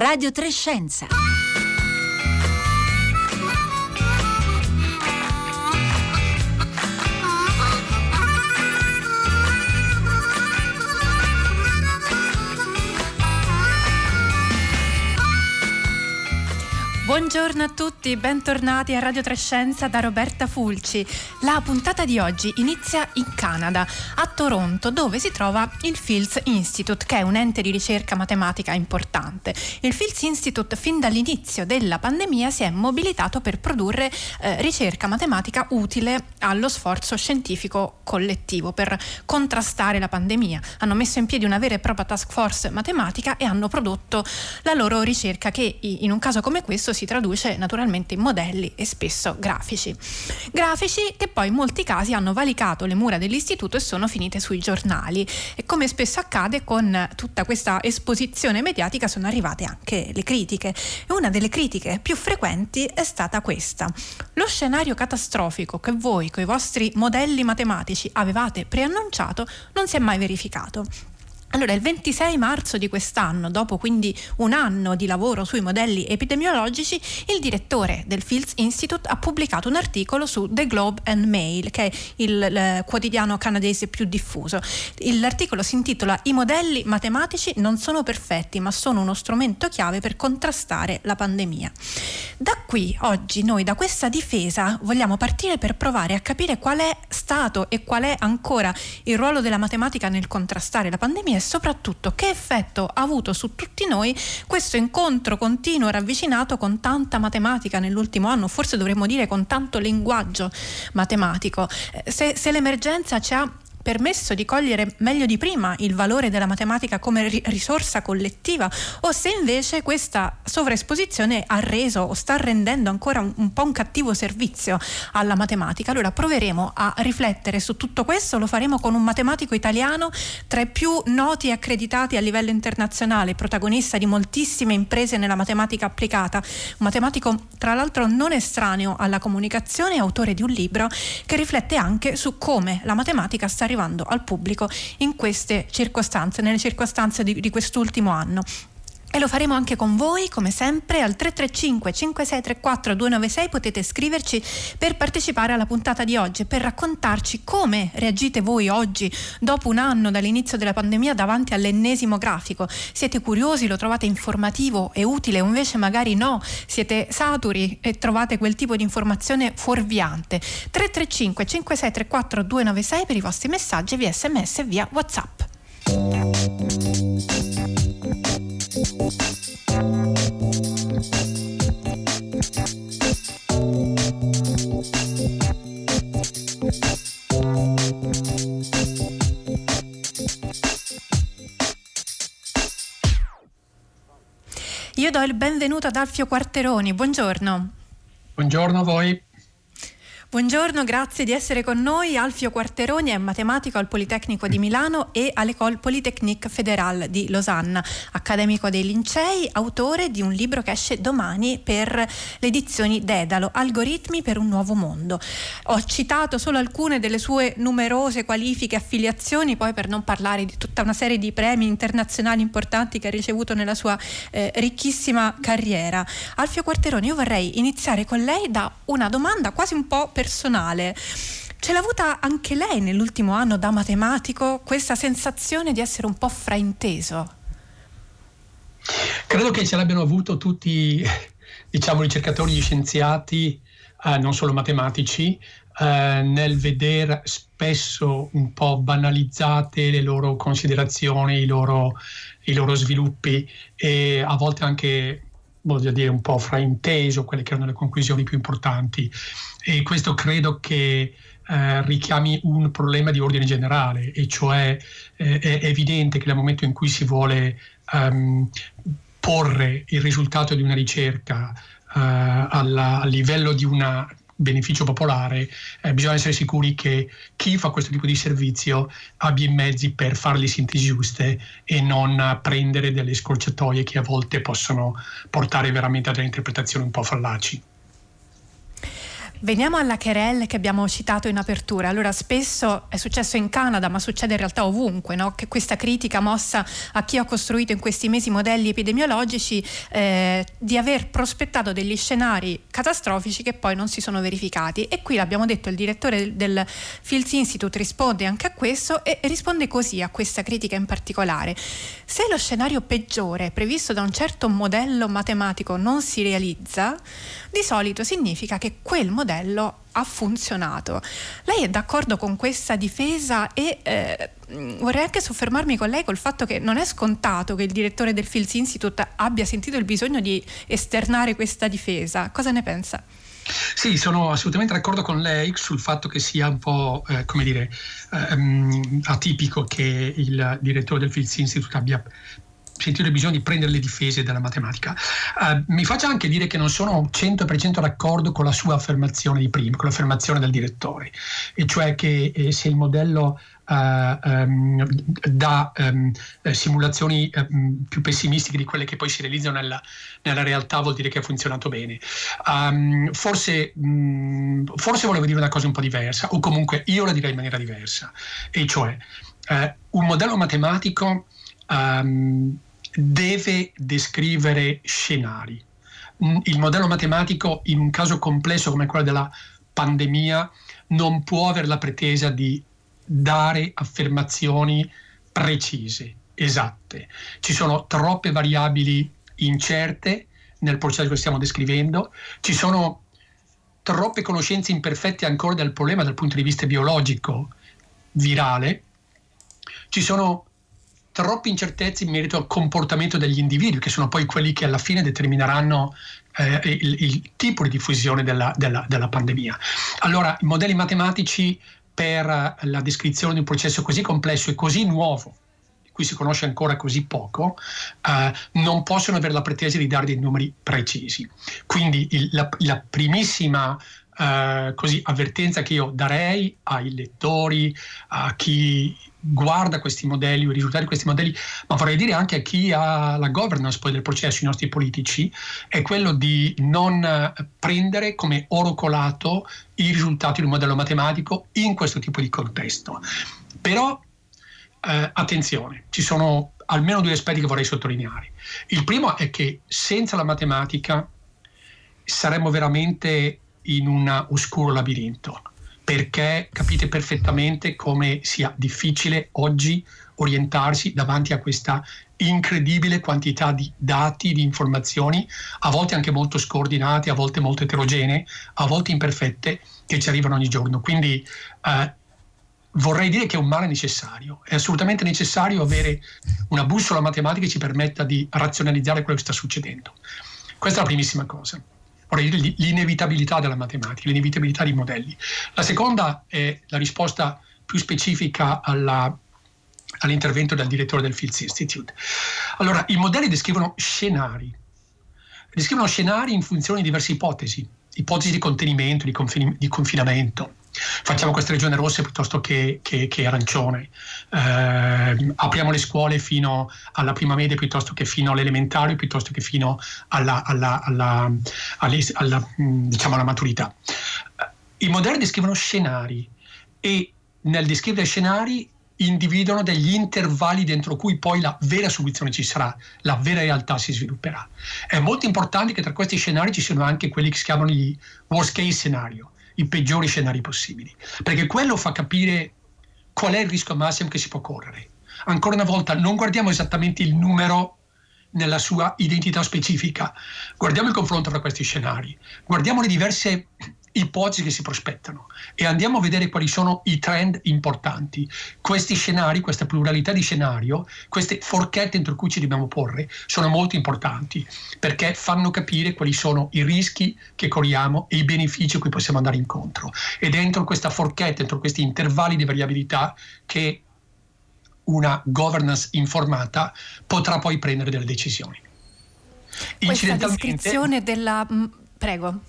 Radio Trescenza. Buongiorno a tutti, bentornati a Radio Trescenza da Roberta Fulci. La puntata di oggi inizia in Canada, a Toronto, dove si trova il Fields Institute, che è un ente di ricerca matematica importante. Il Fields Institute fin dall'inizio della pandemia si è mobilitato per produrre eh, ricerca matematica utile allo sforzo scientifico collettivo per contrastare la pandemia. Hanno messo in piedi una vera e propria task force matematica e hanno prodotto la loro ricerca che in un caso come questo si traduce naturalmente in modelli e spesso grafici. Grafici che poi in molti casi hanno valicato le mura dell'istituto e sono finite sui giornali e come spesso accade con tutta questa esposizione mediatica sono arrivate anche le critiche e una delle critiche più frequenti è stata questa. Lo scenario catastrofico che voi con i vostri modelli matematici avevate preannunciato non si è mai verificato. Allora, il 26 marzo di quest'anno, dopo quindi un anno di lavoro sui modelli epidemiologici, il direttore del Fields Institute ha pubblicato un articolo su The Globe and Mail, che è il, il quotidiano canadese più diffuso. L'articolo si intitola I modelli matematici non sono perfetti, ma sono uno strumento chiave per contrastare la pandemia. Da qui, oggi, noi da questa difesa vogliamo partire per provare a capire qual è stato e qual è ancora il ruolo della matematica nel contrastare la pandemia soprattutto che effetto ha avuto su tutti noi questo incontro continuo e ravvicinato con tanta matematica nell'ultimo anno, forse dovremmo dire con tanto linguaggio matematico. Eh, se, se l'emergenza ci ha permesso di cogliere meglio di prima il valore della matematica come risorsa collettiva o se invece questa sovraesposizione ha reso o sta rendendo ancora un, un, po' un cattivo servizio alla matematica. Allora proveremo a riflettere su tutto questo, lo faremo con un matematico italiano tra i più noti e accreditati a livello internazionale, protagonista di moltissime imprese nella matematica applicata, un matematico tra l'altro non estraneo alla comunicazione, autore di un libro che riflette anche su come la matematica sta arrivando al pubblico in queste circostanze, nelle circostanze di, di quest'ultimo anno. E lo faremo anche con voi, come sempre, al 335 5634 296 potete scriverci per partecipare alla puntata di oggi, per raccontarci come reagite voi oggi, dopo un anno dall'inizio della pandemia, davanti all'ennesimo grafico. Siete curiosi, lo trovate informativo e utile o invece magari no, siete saturi e trovate quel tipo di informazione fuorviante. 335 5634 296 per i vostri messaggi via sms e via WhatsApp. Io do il benvenuto ad Alfio Quarteroni, buongiorno. Buongiorno a voi. Buongiorno, grazie di essere con noi. Alfio Quarteroni è matematico al Politecnico di Milano e all'École Polytechnique Fédérale di Losanna, accademico dei Lincei, autore di un libro che esce domani per le edizioni Dedalo, Algoritmi per un nuovo mondo. Ho citato solo alcune delle sue numerose qualifiche e affiliazioni, poi per non parlare di tutta una serie di premi internazionali importanti che ha ricevuto nella sua eh, ricchissima carriera. Alfio Quarteroni, io vorrei iniziare con lei da una domanda quasi un po' personale. Ce l'ha avuta anche lei nell'ultimo anno da matematico questa sensazione di essere un po' frainteso? Credo che ce l'abbiano avuto tutti, diciamo, ricercatori, gli scienziati, eh, non solo matematici, eh, nel vedere spesso un po' banalizzate le loro considerazioni, i loro, i loro sviluppi e a volte anche voglio dire, un po' frainteso quelle che erano le conclusioni più importanti. E questo credo che eh, richiami un problema di ordine generale, e cioè eh, è evidente che nel momento in cui si vuole um, porre il risultato di una ricerca uh, alla, a livello di una beneficio popolare, eh, bisogna essere sicuri che chi fa questo tipo di servizio abbia i mezzi per fare le sintesi giuste e non prendere delle scorciatoie che a volte possono portare veramente a delle interpretazioni un po' fallaci. Veniamo alla querelle che abbiamo citato in apertura. Allora, spesso è successo in Canada, ma succede in realtà ovunque, no? che questa critica mossa a chi ha costruito in questi mesi modelli epidemiologici eh, di aver prospettato degli scenari catastrofici che poi non si sono verificati. E qui l'abbiamo detto, il direttore del Fields Institute risponde anche a questo e risponde così a questa critica in particolare. Se lo scenario peggiore previsto da un certo modello matematico non si realizza, di solito significa che quel modello ha funzionato. Lei è d'accordo con questa difesa e eh, vorrei anche soffermarmi con lei col fatto che non è scontato che il direttore del Fields Institute abbia sentito il bisogno di esternare questa difesa. Cosa ne pensa? Sì, sono assolutamente d'accordo con lei sul fatto che sia un po', eh, come dire, ehm, atipico che il direttore del Fields Institute abbia sentire bisogno di prendere le difese della matematica. Uh, mi faccia anche dire che non sono 100% d'accordo con la sua affermazione di prima, con l'affermazione del direttore, e cioè che eh, se il modello uh, um, dà um, simulazioni um, più pessimistiche di quelle che poi si realizzano nella, nella realtà vuol dire che ha funzionato bene. forse, um, forse volevo dire una cosa un po' diversa, o comunque io la direi in maniera diversa, e cioè uh, un modello matematico um, deve descrivere scenari. Mm, il modello matematico in un caso complesso come quello della pandemia non può avere la pretesa di dare affermazioni precise, esatte. Ci sono troppe variabili incerte nel processo che stiamo descrivendo, ci sono troppe conoscenze imperfette ancora del problema dal punto di vista biologico, virale, ci sono troppe incertezze in merito al comportamento degli individui, che sono poi quelli che alla fine determineranno eh, il, il, tipo di diffusione della, della, della pandemia. Allora, i modelli matematici per la descrizione di un processo così complesso e così nuovo, cui si conosce ancora così poco, eh, non possono avere la pretesa di dare dei numeri precisi. Quindi il, la, la, primissima eh, così, avvertenza che io darei ai lettori, a chi guarda questi modelli, i risultati di questi modelli, ma vorrei dire anche a chi ha la governance poi del processo, i nostri politici, è quello di non prendere come oro colato i risultati di un modello matematico in questo tipo di contesto. Però eh, attenzione, ci sono almeno due aspetti che vorrei sottolineare. Il primo è che senza la matematica saremmo veramente in un oscuro labirinto perché capite perfettamente come sia difficile oggi orientarsi davanti a questa incredibile quantità di dati, di informazioni, a volte anche molto scordinate, a volte molto eterogenee, a volte imperfette, che ci arrivano ogni giorno. Quindi eh, vorrei dire che è un male necessario, è assolutamente necessario avere una bussola matematica che ci permetta di razionalizzare quello che sta succedendo. Questa è la primissima cosa vorrei l'inevitabilità della matematica, l'inevitabilità dei modelli. La seconda è la risposta più specifica alla, all'intervento del direttore del Fields Institute. Allora, i modelli descrivono scenari, descrivono scenari in funzione di diverse ipotesi, ipotesi di contenimento, di, confin- di confinamento, facciamo queste regioni rosse piuttosto che, che, che arancione, eh, apriamo le scuole fino alla prima media piuttosto che fino all'elementare, piuttosto che fino alla, alla, alla, alla diciamo maturità. I modelli descrivono scenari e nel descrivere scenari individuano degli intervalli dentro cui poi la vera soluzione ci sarà, la vera realtà si svilupperà. È molto importante che tra questi scenari ci siano anche quelli che si chiamano gli worst case scenario, i peggiori scenari possibili, perché quello fa capire qual è il rischio massimo che si può correre. Ancora una volta, non guardiamo esattamente il numero nella sua identità specifica, guardiamo il confronto tra questi scenari, guardiamo le diverse ipotesi che si prospettano e andiamo a vedere quali sono i trend importanti. Questi scenari, questa pluralità di scenario, queste forchette entro cui ci dobbiamo porre sono molto importanti perché fanno capire quali sono i rischi che corriamo e i benefici a cui possiamo andare incontro. E dentro questa forchetta, entro questi intervalli di variabilità che una governance informata potrà poi prendere delle decisioni. Questa descrizione della... Mm, prego.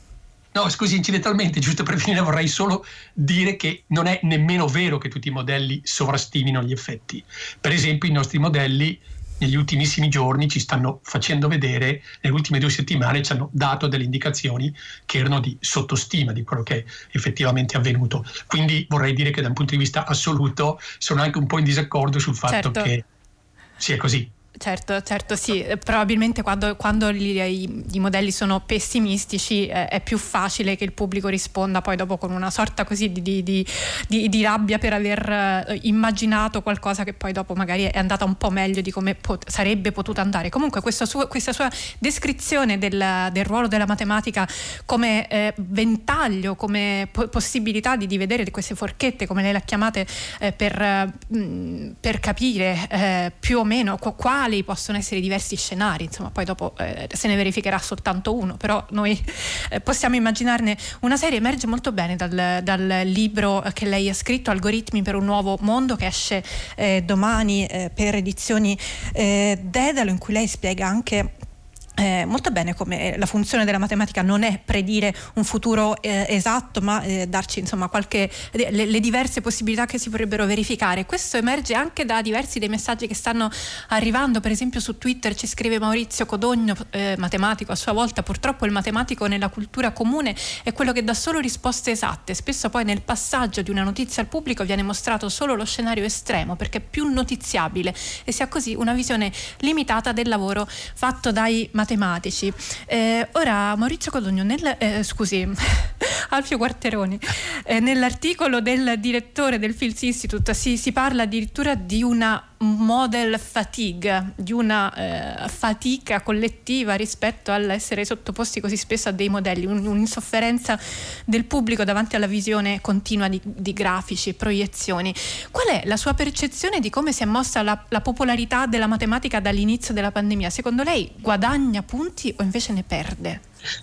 No, scusi, incidentalmente, giusto per finire, vorrei solo dire che non è nemmeno vero che tutti i modelli sovrastimino gli effetti. Per esempio, i nostri modelli negli ultimissimi giorni ci stanno facendo vedere, nelle ultime due settimane ci hanno dato delle indicazioni che erano di sottostima di quello che è effettivamente avvenuto. Quindi vorrei dire che da un punto di vista assoluto sono anche un po' in disaccordo sul fatto certo. che sia così. Certo, certo, sì, probabilmente quando, quando i, i, modelli sono pessimistici eh, è più facile che il pubblico risponda poi dopo con una sorta così di, di, di, di rabbia per aver eh, immaginato qualcosa che poi dopo magari è andata un po' meglio di come pot- sarebbe potuta andare. Comunque suo, questa sua descrizione del, del, ruolo della matematica come eh, ventaglio, come po- possibilità di, vedere queste forchette, come lei le ha chiamate, eh, per, mh, mm, per, capire eh, più o meno qua quali possono essere diversi scenari, insomma poi dopo eh, se ne verificherà soltanto uno, però noi eh, possiamo immaginarne una serie, emerge molto bene dal, dal, libro che lei ha scritto, Algoritmi per un nuovo mondo, che esce eh, domani eh, per edizioni eh, Dedalo, in cui lei spiega anche eh, molto bene come la funzione della matematica non è predire un futuro eh, esatto, ma eh, darci insomma qualche, le, le, diverse possibilità che si potrebbero verificare. Questo emerge anche da diversi dei messaggi che stanno arrivando, per esempio su Twitter ci scrive Maurizio Codogno, eh, matematico a sua volta, purtroppo il matematico nella cultura comune è quello che dà solo risposte esatte, spesso poi nel passaggio di una notizia al pubblico viene mostrato solo lo scenario estremo perché è più notiziabile e si ha così una visione limitata del lavoro fatto dai matematici matematici. Eh, ora Maurizio Codogno, nel, eh, scusi, Alfio Quarteroni, eh, nell'articolo del direttore del Fields Institute si, si parla addirittura di una model fatigue, di una eh, fatica collettiva rispetto all'essere sottoposti così spesso a dei modelli, un, un'insofferenza del pubblico davanti alla visione continua di, di, grafici e proiezioni. Qual è la sua percezione di come si è mossa la, la popolarità della matematica dall'inizio della pandemia? Secondo lei guadagna punti o invece ne perde?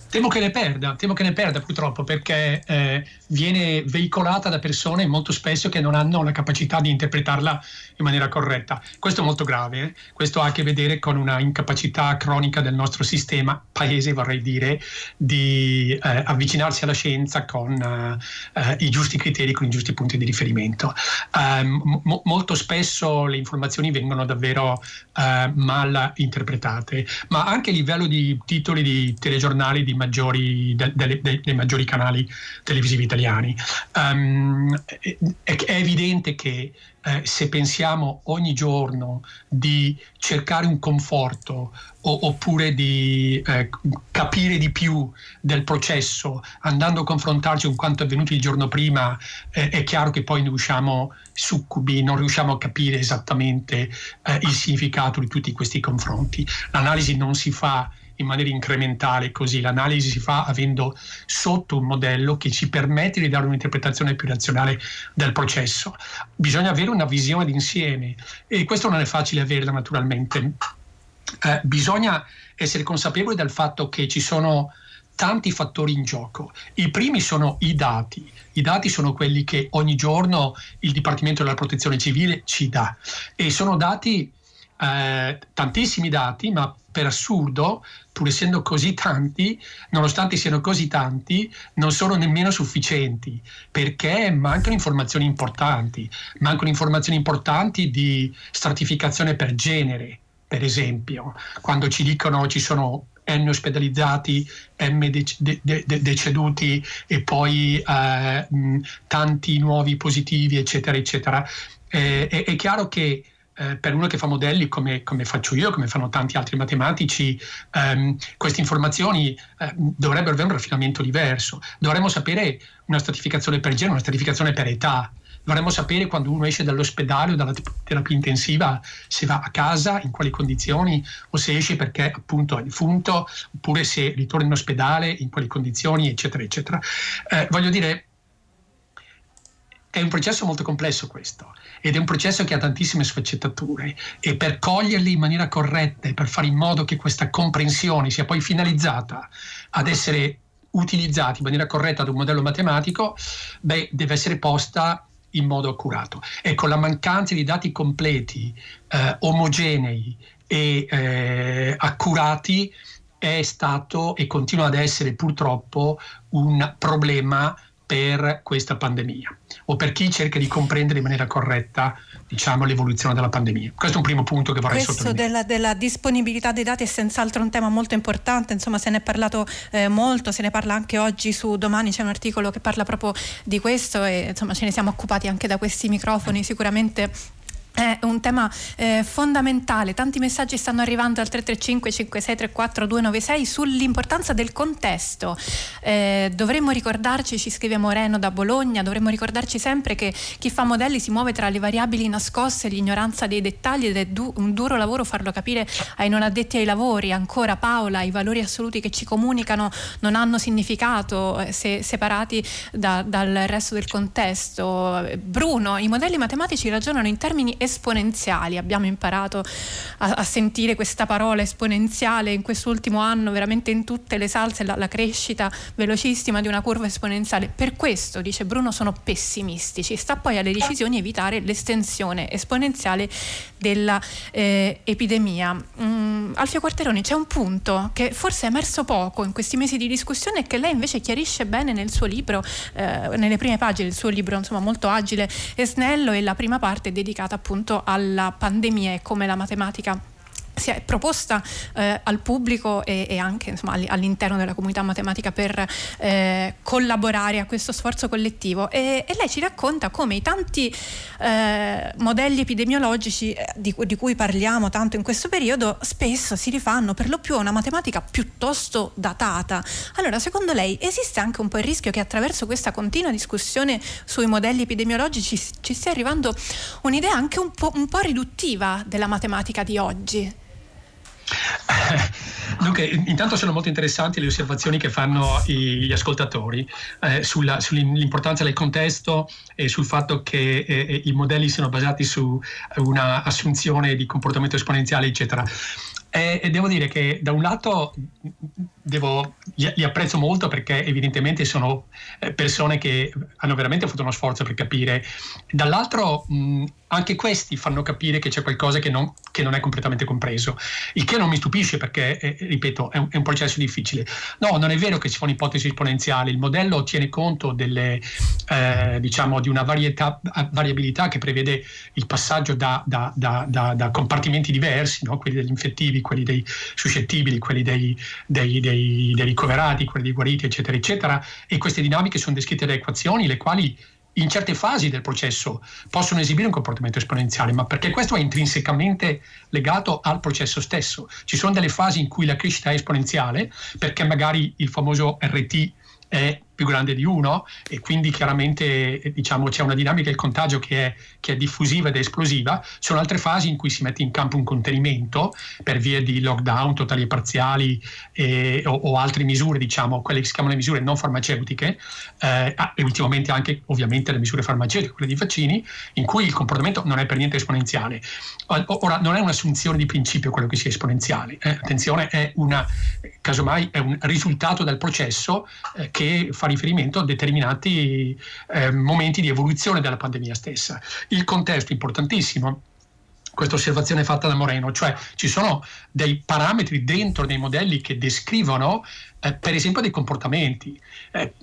Temo che ne perda, temo che ne perda purtroppo perché eh, viene veicolata da persone molto spesso che non hanno la capacità di interpretarla in maniera corretta. Questo è molto grave, eh? questo ha a che vedere con una incapacità cronica del nostro sistema, paese vorrei dire, di eh, avvicinarsi alla scienza con eh, i giusti criteri, con i giusti punti di riferimento. Ehm, mo- molto spesso le informazioni vengono davvero eh, mal interpretate, ma anche a livello di titoli di telegiornali canali di maggiori, de, de, de, dei maggiori canali televisivi italiani. Um, è, è, evidente che eh, se pensiamo ogni giorno di cercare un conforto o, oppure di eh, capire di più del processo andando a confrontarci con quanto è avvenuto il giorno prima, eh, è chiaro che poi ne usciamo succubi, non riusciamo a capire esattamente eh, il significato di tutti questi confronti. L'analisi non si fa in maniera incrementale così, l'analisi si fa avendo sotto un modello che ci permette di dare un'interpretazione più razionale del processo. Bisogna avere una visione d'insieme e questo non è facile averla naturalmente. Eh, bisogna essere consapevoli del fatto che ci sono tanti fattori in gioco. I primi sono i dati. I dati sono quelli che ogni giorno il Dipartimento della Protezione Civile ci dà e sono dati eh, tantissimi dati, ma per assurdo, pur essendo così tanti, nonostante siano così tanti, non sono nemmeno sufficienti, perché mancano informazioni importanti, mancano informazioni importanti di stratificazione per genere, per esempio, quando ci dicono ci sono N ospedalizzati, M de- de- de- deceduti e poi eh, tanti nuovi positivi, eccetera, eccetera. Eh, è, è chiaro che eh, per uno che fa modelli come, come, faccio io, come fanno tanti altri matematici, ehm, queste informazioni eh, dovrebbero avere un raffinamento diverso. Dovremmo sapere una stratificazione per genere, una stratificazione per età. Dovremmo sapere quando uno esce dall'ospedale o dalla terapia intensiva se va a casa, in quali condizioni, o se esce perché appunto è defunto, oppure se ritorna in ospedale, in quali condizioni, eccetera, eccetera. Eh, voglio dire, è un processo molto complesso questo ed è un processo che ha tantissime sfaccettature e per coglierli in maniera corretta e per fare in modo che questa comprensione sia poi finalizzata ad essere utilizzata in maniera corretta da un modello matematico, beh, deve essere posta in modo accurato. Ecco, la mancanza di dati completi, eh, omogenei e eh, accurati è stato e continua ad essere purtroppo un problema per questa pandemia o per chi cerca di comprendere in maniera corretta diciamo, l'evoluzione della pandemia. Questo è un primo punto che vorrei Questo sottolineare. Della, della disponibilità dei dati è senz'altro un tema molto importante, insomma se ne è parlato eh, molto, se ne parla anche oggi su Domani, c'è un articolo che parla proprio di questo e insomma ce ne siamo occupati anche da questi microfoni, sicuramente è un tema eh, fondamentale, tanti messaggi stanno arrivando al 335 5634 296 sull'importanza del contesto. Eh, dovremmo ricordarci, ci scrive Moreno da Bologna, dovremmo ricordarci sempre che chi fa modelli si muove tra le variabili nascoste l'ignoranza dei dettagli ed è du- un duro lavoro farlo capire ai non addetti ai lavori. Ancora Paola, i valori assoluti che ci comunicano non hanno significato eh, se separati da, dal resto del contesto. Bruno, i modelli matematici ragionano in termini esponenziali. Abbiamo imparato a, a, sentire questa parola esponenziale in quest'ultimo anno, veramente in tutte le salse, la, la, crescita velocissima di una curva esponenziale. Per questo, dice Bruno, sono pessimistici. Sta poi alle decisioni evitare l'estensione esponenziale dell'epidemia. Eh, mm, Alfio Quarteroni, c'è un punto che forse è emerso poco in questi mesi di discussione e che lei invece chiarisce bene nel suo libro, eh, nelle prime pagine del suo libro, insomma molto agile e snello e la prima parte è dedicata appunto appunto alla pandemia e come la matematica si è proposta eh, al pubblico e, e anche insomma, all'interno della comunità matematica per eh, collaborare a questo sforzo collettivo e, e, lei ci racconta come i tanti eh, modelli epidemiologici eh, di, di, cui parliamo tanto in questo periodo spesso si rifanno per lo più a una matematica piuttosto datata. Allora, secondo lei esiste anche un po' il rischio che attraverso questa continua discussione sui modelli epidemiologici ci stia arrivando un'idea anche un po', un po riduttiva della matematica di oggi? Dunque, intanto sono molto interessanti le osservazioni che fanno gli ascoltatori eh, sulla, sull'importanza del contesto e sul fatto che eh, eh i modelli siano basati su una assunzione di comportamento esponenziale, eccetera. E, e devo dire che da un lato devo, li, li, apprezzo molto perché evidentemente sono eh, persone che hanno veramente fatto uno sforzo per capire. Dall'altro mh, anche questi fanno capire che c'è qualcosa che non, che non, è completamente compreso, il che non mi stupisce perché, eh, ripeto, è un, è un, processo difficile. No, non è vero che si fa un'ipotesi esponenziale, il modello tiene conto delle, eh, diciamo, di una varietà, variabilità che prevede il passaggio da, da, da, da compartimenti diversi, no? quelli degli infettivi, quelli dei suscettibili, quelli dei, dei dei, dei ricoverati, quelli dei guariti, eccetera, eccetera, e queste dinamiche sono descritte da equazioni, le quali in certe fasi del processo possono esibire un comportamento esponenziale, ma perché questo è intrinsecamente legato al processo stesso. Ci sono delle fasi in cui la crescita è esponenziale, perché magari il famoso RT è più grande di uno e quindi chiaramente diciamo, c'è una dinamica del contagio che è, che è, diffusiva ed esplosiva. Ci sono altre fasi in cui si mette in campo un contenimento per via di lockdown totali e parziali eh, o, o, altre misure, diciamo, quelle che si chiamano le misure non farmaceutiche eh, e ultimamente anche ovviamente le misure farmaceutiche, quelle di vaccini, in cui il comportamento non è per niente esponenziale. Ora, non è un'assunzione di principio quello che sia esponenziale, eh, attenzione, è una, casomai è un risultato del processo eh, che fa riferimento a determinati eh, momenti di evoluzione della pandemia stessa. Il contesto è importantissimo questa osservazione fatta da Moreno, cioè ci sono dei parametri dentro dei modelli che descrivono eh, per esempio dei comportamenti. Eh,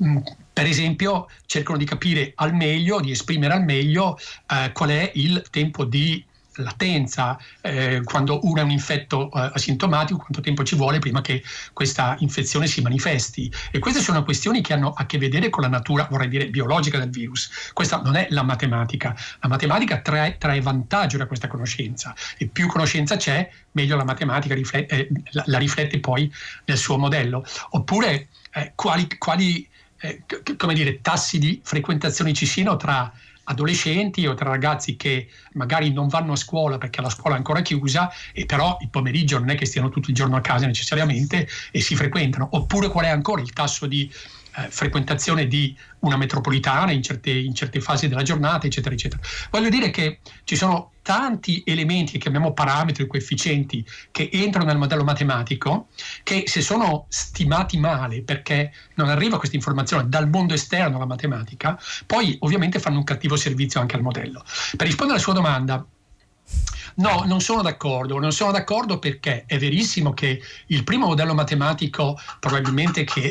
per esempio cercano di capire al meglio, di esprimere al meglio eh, qual è il tempo di latenza, eh, quando uno è un infetto eh, asintomatico, quanto tempo ci vuole prima che questa infezione si manifesti. E queste sono questioni che hanno a che vedere con la natura, vorrei dire, biologica del virus. Questa non è la matematica. La matematica trae, trae vantaggio da questa conoscenza e più conoscenza c'è, meglio la matematica riflette, eh, la, la, riflette poi nel suo modello. Oppure eh, quali, quali eh, come dire, tassi di frequentazione ci siano tra adolescenti o tra ragazzi che magari non vanno a scuola perché la scuola è ancora chiusa e però il pomeriggio non è che stiano tutto il giorno a casa necessariamente e si frequentano, oppure qual è ancora il tasso di eh, frequentazione di una metropolitana in certe, in certe, fasi della giornata, eccetera, eccetera. Voglio dire che ci sono tanti elementi che chiamiamo parametri, coefficienti, che entrano nel modello matematico, che se sono stimati male perché non arriva questa informazione dal mondo esterno alla matematica, poi ovviamente fanno un cattivo servizio anche al modello. Per rispondere alla sua domanda, No, non sono d'accordo, non sono d'accordo perché è verissimo che il primo modello matematico probabilmente che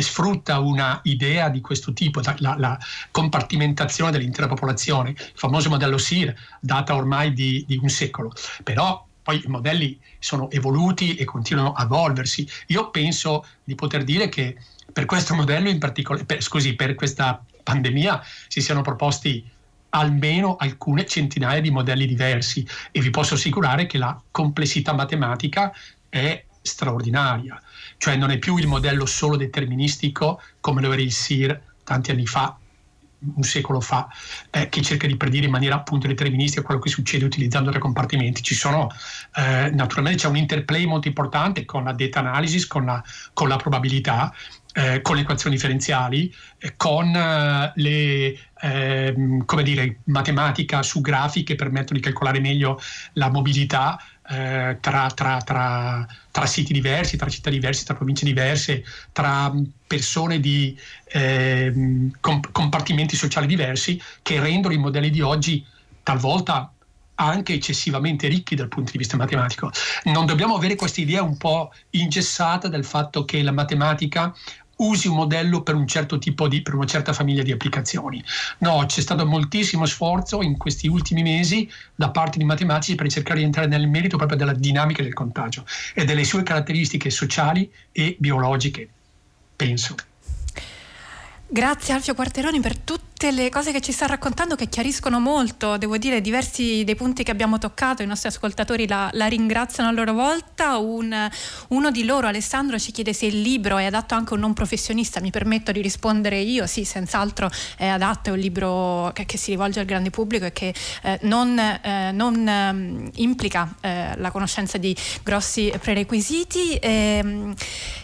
sfrutta una idea di questo tipo, la, la, compartimentazione dell'intera popolazione, il famoso modello SIR, data ormai di, di un secolo, però poi i modelli sono evoluti e continuano a evolversi. Io penso di poter dire che per questo modello in particolare, scusi, per questa pandemia si siano proposti almeno alcune centinaia di modelli diversi e vi posso assicurare che la complessità matematica è straordinaria, cioè non è più il modello solo deterministico come lo era il SIR tanti anni fa, un secolo fa, eh, che cerca di predire in maniera appunto deterministica quello che succede utilizzando tre compartimenti. Ci sono, eh, naturalmente c'è un interplay molto importante con la data analysis, con la, con la probabilità, eh, con le equazioni differenziali, eh, con eh, le ehm, come dire, matematica su grafi che permettono di calcolare meglio la mobilità eh, tra, tra, tra, tra, siti diversi, tra città diverse, tra province diverse, tra persone di ehm, compartimenti sociali diversi che rendono i modelli di oggi talvolta anche eccessivamente ricchi dal punto di vista matematico. Non dobbiamo avere questa idea un po' ingessata del fatto che la matematica usi un modello per un certo tipo di, per una certa famiglia di applicazioni. No, c'è stato moltissimo sforzo in questi ultimi mesi da parte di matematici per cercare di entrare nel merito proprio della dinamica del contagio e delle sue caratteristiche sociali e biologiche, penso. Grazie Alfio Quarteroni per tutte le cose che ci sta raccontando che chiariscono molto, devo dire diversi dei punti che abbiamo toccato, i nostri ascoltatori la, la ringraziano a loro volta, un, uno di loro Alessandro ci chiede se il libro è adatto anche a un non professionista, mi permetto di rispondere io, sì senz'altro è adatto, è un libro che, che si rivolge al grande pubblico e che eh, non, eh, non eh, implica la conoscenza di grossi prerequisiti. E, ehm,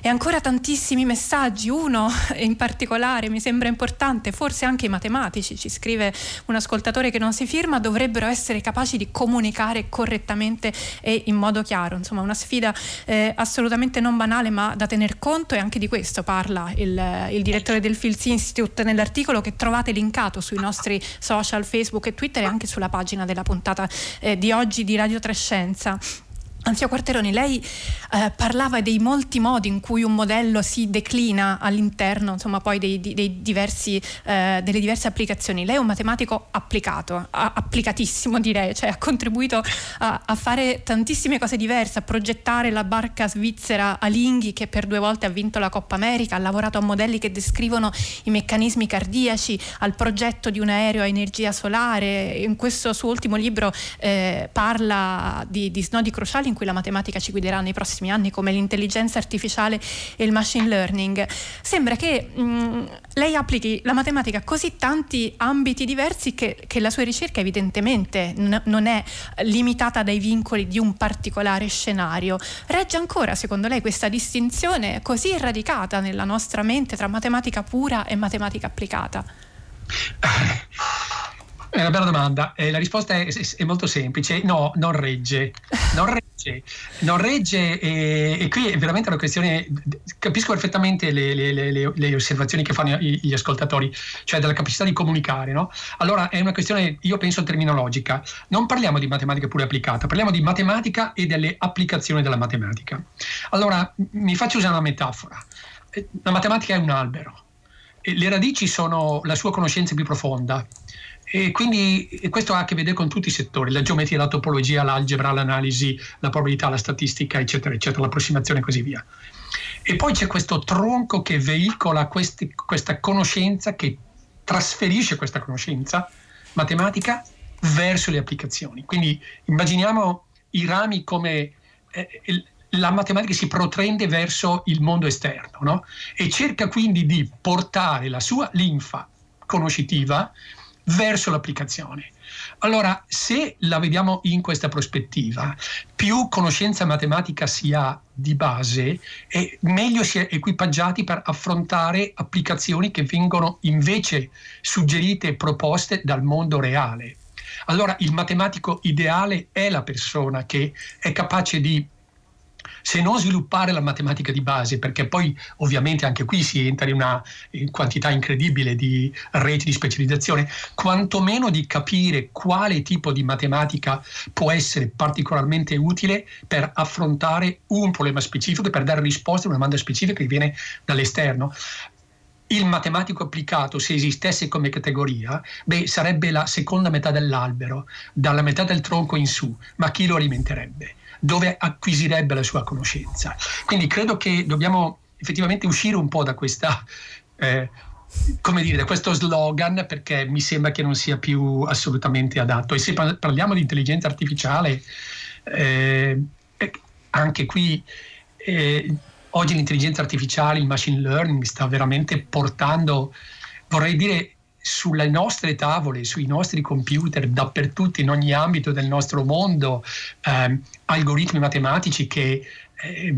e ancora tantissimi messaggi, uno in particolare mi sembra importante, forse anche i matematici, ci scrive un ascoltatore che non si firma, dovrebbero essere capaci di comunicare correttamente e in modo chiaro. Insomma, una sfida eh, assolutamente non banale, ma da tener conto e anche di questo parla il, il direttore del Fields Institute nell'articolo che trovate linkato sui nostri social, Facebook e Twitter e anche sulla pagina della puntata eh, di oggi di Radio Trescenza. Anzia Quarteroni, lei eh, parlava dei molti modi in cui un modello si declina all'interno insomma, poi dei, dei diversi, eh, delle diverse applicazioni. Lei è un matematico applicato, a, applicatissimo direi, cioè ha contribuito a, a, fare tantissime cose diverse, a progettare la barca svizzera Alinghi che per due volte ha vinto la Coppa America, ha lavorato a modelli che descrivono i meccanismi cardiaci, al progetto di un aereo a energia solare. In questo suo ultimo libro eh, parla di, di snodi cruciali in cui la matematica ci guiderà nei prossimi anni, come l'intelligenza artificiale e il machine learning. Sembra che mh, lei applichi la matematica a così tanti ambiti diversi che, che la sua ricerca evidentemente n- non è limitata dai vincoli di un particolare scenario. Regge ancora, secondo lei, questa distinzione così radicata nella nostra mente tra matematica pura e matematica applicata? È una bella domanda. Eh, la risposta è, è, molto semplice. No, non regge. Non regge. Non regge e, e, qui è veramente una questione. Capisco perfettamente le, le, le, le, osservazioni che fanno gli ascoltatori, cioè della capacità di comunicare. No? Allora è una questione, io penso, terminologica. Non parliamo di matematica pure applicata, parliamo di matematica e delle applicazioni della matematica. Allora mi faccio usare una metafora. Eh, la matematica è un albero. Le radici sono la sua conoscenza più profonda e quindi e questo ha a che vedere con tutti i settori, la geometria, la topologia, l'algebra, l'analisi, la probabilità, la statistica, eccetera, eccetera, l'approssimazione e così via. E poi c'è questo tronco che veicola questi, questa conoscenza, che trasferisce questa conoscenza matematica verso le applicazioni. Quindi immaginiamo i rami come eh, la matematica si protrende verso il mondo esterno no? e cerca quindi di portare la sua linfa conoscitiva verso l'applicazione. Allora, se la vediamo in questa prospettiva, più conoscenza matematica si ha di base, meglio si è equipaggiati per affrontare applicazioni che vengono invece suggerite e proposte dal mondo reale. Allora, il matematico ideale è la persona che è capace di se non sviluppare la matematica di base, perché poi ovviamente anche qui si entra in una quantità incredibile di reti di specializzazione, quantomeno di capire quale tipo di matematica può essere particolarmente utile per affrontare un problema specifico per dare risposta a una domanda specifica che viene dall'esterno il matematico applicato, se esistesse come categoria, beh, sarebbe la seconda metà dell'albero, dalla metà del tronco in su, ma chi lo alimenterebbe? Dove acquisirebbe la sua conoscenza. Quindi credo che dobbiamo effettivamente uscire un po' da questa... Eh, come dire, questo slogan perché mi sembra che non sia più assolutamente adatto. E se parliamo di intelligenza artificiale, eh, anche qui eh, oggi l'intelligenza artificiale, il machine learning sta veramente portando, vorrei dire, sulle nostre tavole, sui nostri computer, dappertutto, in ogni ambito del nostro mondo, eh, algoritmi matematici che eh,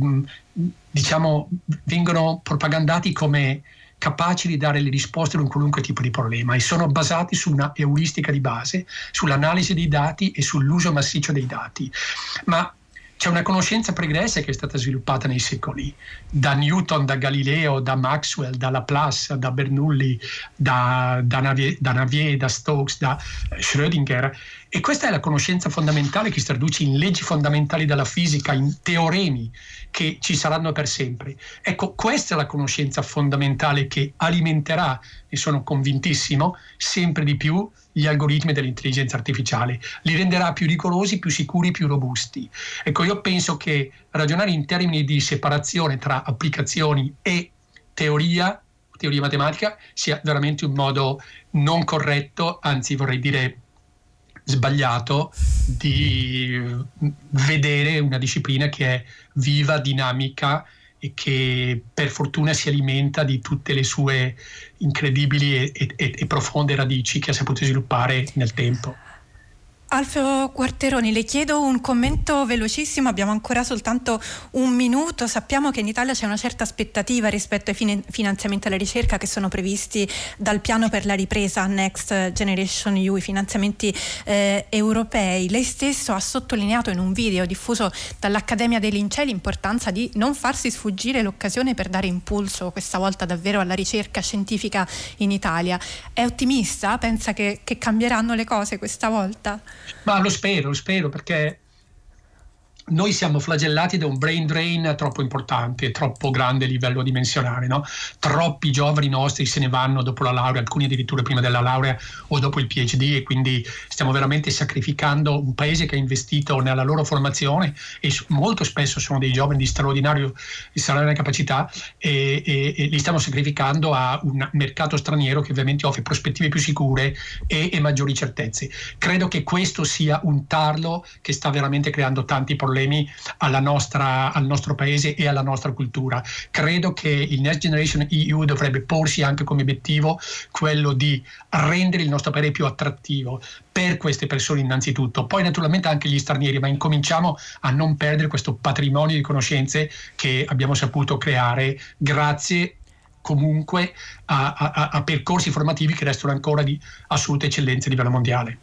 diciamo vengono propagandati come capaci di dare le risposte a un qualunque tipo di problema e sono basati su una euristica di base, sull'analisi dei dati e sull'uso massiccio dei dati. Ma c'è una conoscenza pregressa che è stata sviluppata nei secoli, da Newton, da Galileo, da Maxwell, da Laplace, da Bernoulli, da, da, Navier, da, Navier, da Stokes, da eh, Schrödinger. E questa è la conoscenza fondamentale che si traduce in leggi fondamentali della fisica, in teoremi che ci saranno per sempre. Ecco, questa è la conoscenza fondamentale che alimenterà, ne sono convintissimo, sempre di più gli algoritmi dell'intelligenza artificiale, li renderà più rigorosi, più sicuri, più robusti. Ecco, io penso che ragionare in termini di separazione tra applicazioni e teoria, teoria matematica, sia veramente un modo non corretto, anzi vorrei dire sbagliato, di vedere una disciplina che è viva, dinamica e che per fortuna si alimenta di tutte le sue incredibili e, e, e profonde radici che ha saputo sviluppare nel tempo. Alfio Quarteroni, le chiedo un commento velocissimo, abbiamo ancora soltanto un minuto, sappiamo che in Italia c'è una certa aspettativa rispetto ai finanziamenti alla ricerca che sono previsti dal piano per la ripresa Next Generation EU, i finanziamenti eh, europei. Lei stesso ha sottolineato in un video diffuso dall'Accademia dei Lincei l'importanza di non farsi sfuggire l'occasione per dare impulso questa volta davvero alla ricerca scientifica in Italia. È ottimista? Pensa che, che cambieranno le cose questa volta? Ma lo spero, lo spero perché noi siamo flagellati da un brain drain troppo importante, troppo grande a livello dimensionale. No? Troppi giovani nostri se ne vanno dopo la laurea, alcuni addirittura prima della laurea o dopo il PhD e quindi stiamo veramente sacrificando un paese che ha investito nella loro formazione e molto spesso sono dei giovani di straordinaria capacità e, e, e, li stiamo sacrificando a un mercato straniero che ovviamente offre prospettive più sicure e, e maggiori certezze. Credo che questo sia un tarlo che sta veramente creando tanti problemi problemi nostra, al nostro paese e alla nostra cultura. Credo che il Next Generation EU dovrebbe porsi anche come obiettivo quello di rendere il nostro paese più attrattivo per queste persone innanzitutto, poi naturalmente anche gli stranieri, ma incominciamo a non perdere questo patrimonio di conoscenze che abbiamo saputo creare grazie comunque a, a, a percorsi formativi che restano ancora di assoluta eccellenza a livello mondiale.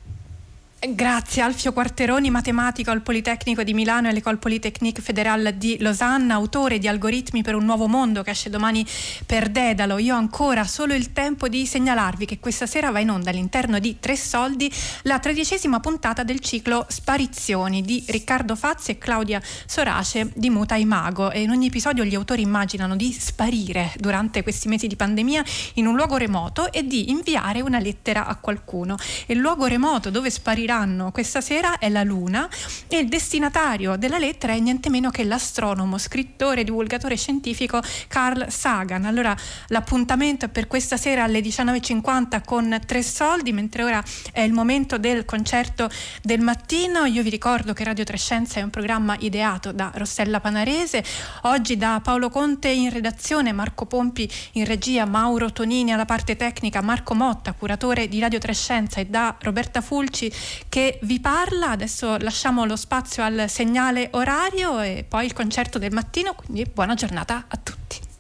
Grazie Alfio Quarteroni, matematico al Politecnico di Milano e all'École Polytechnique Fédérale di Losanna, autore di Algoritmi per un nuovo mondo che esce domani per Dedalo. Io ho ancora solo il tempo di segnalarvi che questa sera va in onda all'interno di Tre Soldi la tredicesima puntata del ciclo Sparizioni di Riccardo Fazzi e Claudia Sorace di Muta Imago e in ogni episodio gli autori immaginano di sparire durante questi mesi di pandemia in un luogo remoto e di inviare una lettera a qualcuno. Il luogo remoto dove sparirà scopriranno questa sera è la Luna e il destinatario della lettera è niente meno che l'astronomo, scrittore divulgatore scientifico Carl Sagan. Allora l'appuntamento è per questa sera alle 19.50 con Tre Soldi, mentre ora è il momento del concerto del mattino. Io vi ricordo che Radio Trescenza è un programma ideato da Rossella Panarese, oggi da Paolo Conte in redazione, Marco Pompi in regia, Mauro Tonini alla parte tecnica, Marco Motta, curatore di Radio Trescenza e da Roberta Fulci che vi parla. Adesso lasciamo lo spazio al segnale orario e poi il concerto del mattino, quindi buona giornata a tutti.